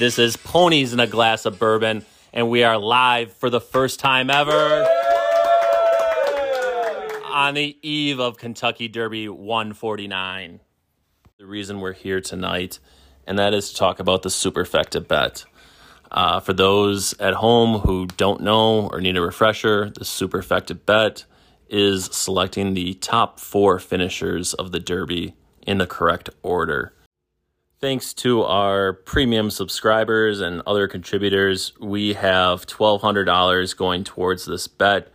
This is Ponies and a Glass of Bourbon, and we are live for the first time ever on the eve of Kentucky Derby 149. The reason we're here tonight, and that is to talk about the superfecta bet. Uh, for those at home who don't know or need a refresher, the superfecta bet is selecting the top four finishers of the Derby in the correct order. Thanks to our premium subscribers and other contributors, we have $1,200 going towards this bet,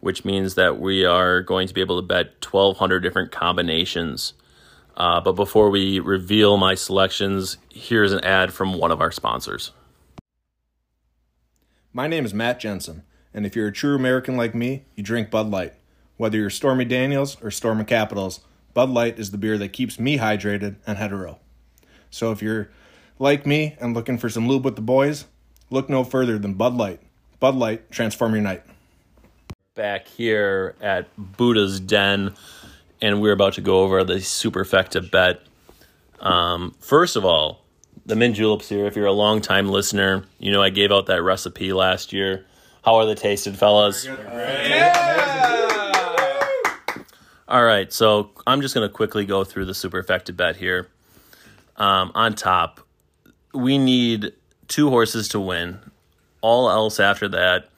which means that we are going to be able to bet 1,200 different combinations. Uh, but before we reveal my selections, here's an ad from one of our sponsors. My name is Matt Jensen, and if you're a true American like me, you drink Bud Light. Whether you're Stormy Daniels or Stormy Capitals, Bud Light is the beer that keeps me hydrated and hetero. So if you're like me and looking for some lube with the boys, look no further than Bud Light. Bud Light, transform your night. Back here at Buddha's Den, and we're about to go over the superfecta bet. Um, first of all, the mint juleps here. If you're a long time listener, you know I gave out that recipe last year. How are they tasted, fellas? All right, so I'm just going to quickly go through the superfecta bet here. Um, on top, we need two horses to win. All else after that,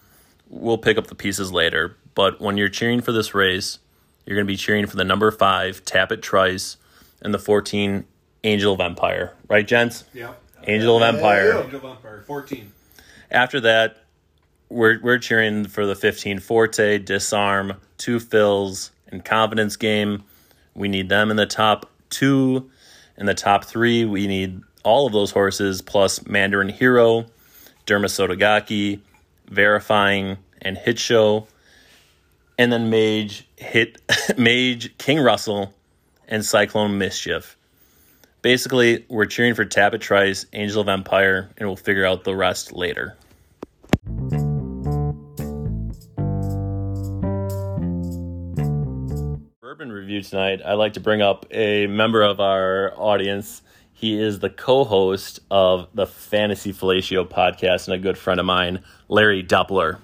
we'll pick up the pieces later. But when you're cheering for this race, you're going to be cheering for the number five, Tapit Trice, and the 14, Angel of Empire. Right, gents? Yep. Angel of Empire. Angel of Empire. 14. After that, we're, we're cheering for the 15, Forte, Disarm, Two Phil's, and Confidence Game. We need them in the top two. In the top three, we need all of those horses plus Mandarin Hero, Derma Sotogake, Verifying, and Hit Show. And then Mage, Hit, Mage, King Russell, and Cyclone Mischief. Basically, we're cheering for Trice, Angel of Empire, and we'll figure out the rest later. Review tonight. I'd like to bring up a member of our audience. He is the co-host of the Fantasy Fellatio podcast and a good friend of mine, Larry Doppler.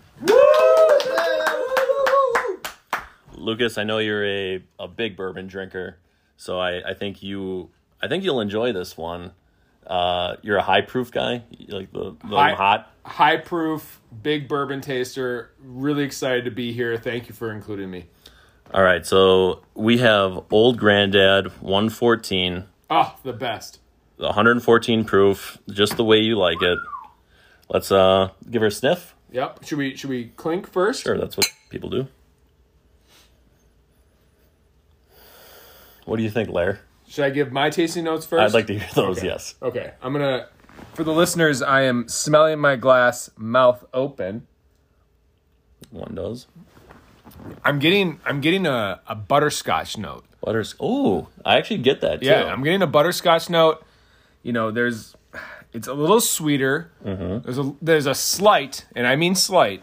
Lucas, I know you're a, a big bourbon drinker, so I, I think you I think you'll enjoy this one. Uh, you're a high proof guy, You like the, the High- hot. High proof, big bourbon taster. Really excited to be here. Thank you for including me. All right, so we have Old Granddad 114, Oh, the best. 114 proof, just the way you like it. Let's uh give her a sniff. Yep. Should we should we clink first? Sure, that's what people do. What do you think, Lair? Should I give my tasting notes first? I'd like to hear those. Okay. Yes. Okay. I'm gonna. For the listeners, I am smelling my glass, mouth open. One does. I'm getting I'm getting a, a butterscotch note. Butters. Oh, I actually get that too. Yeah, I'm getting a butterscotch note. You know, there's it's a little sweeter. Mm-hmm. There's a there's a slight, and I mean slight,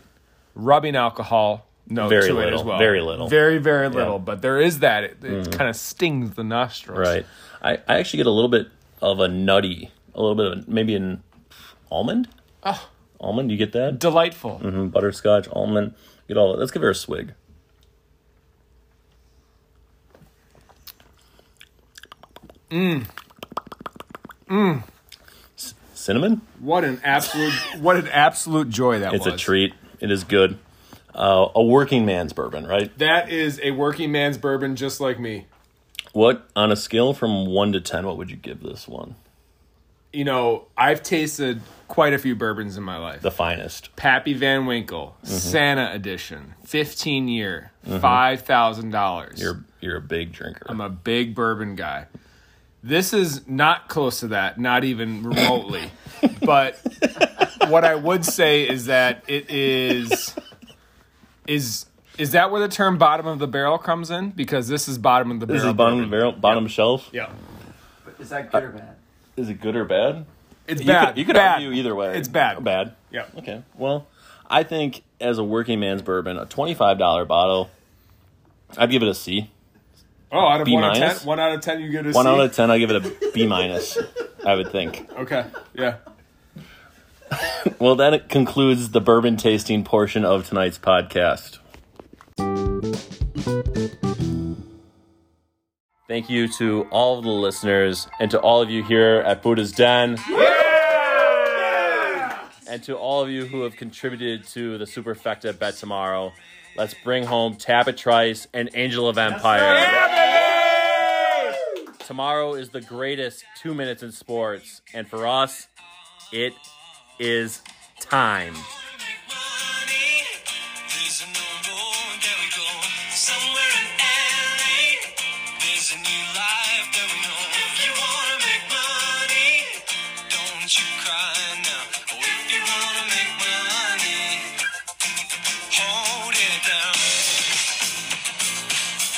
rubbing alcohol note Very to it little, as well. very little. Very very little, but there is that. It, it kind of stings the nostrils. Right. I, I actually get a little bit of a nutty, a little bit of maybe an almond. Oh. Almond, you get that? Delightful. Mhm, Butterscotch, almond. Get all. Let's give her a swig. Mmm. Mmm. Cinnamon. What an absolute what an absolute joy that It's was. It's a treat. It is good. Uh, a working man's bourbon, right? That is a working man's bourbon, just like me. What on a scale from one to ten? What would you give this one? You know, I've tasted quite a few bourbons in my life. The finest. Pappy Van Winkle, mm-hmm. Santa Edition, 15 year, mm-hmm. $5,000. You're you're a big drinker. I'm a big bourbon guy. This is not close to that, not even remotely. but what I would say is that it is is is that where the term bottom of the barrel comes in? Because this is bottom of the this barrel. is bottom of the barrel, bottom shelf. Yeah. Is that uh, good or bad? Is it good or bad? It's You bad. could, you could bad. argue either way. It's bad. Bad. Yeah. Okay. Well, I think as a working man's bourbon, a twenty-five dollar bottle, I'd give it a C. Oh, out of B one out of minus? ten, one out of ten, you get a One C? out of ten, I give it a B minus. I would think. Okay. Yeah. well, that concludes the bourbon tasting portion of tonight's podcast. Thank you to all of the listeners and to all of you here at Buddha's Den. And to all of you who have contributed to the Superfecta bet tomorrow. Let's bring home Tapit Trice and Angel of Empire. Tomorrow is the greatest two minutes in sports, and for us, it is time.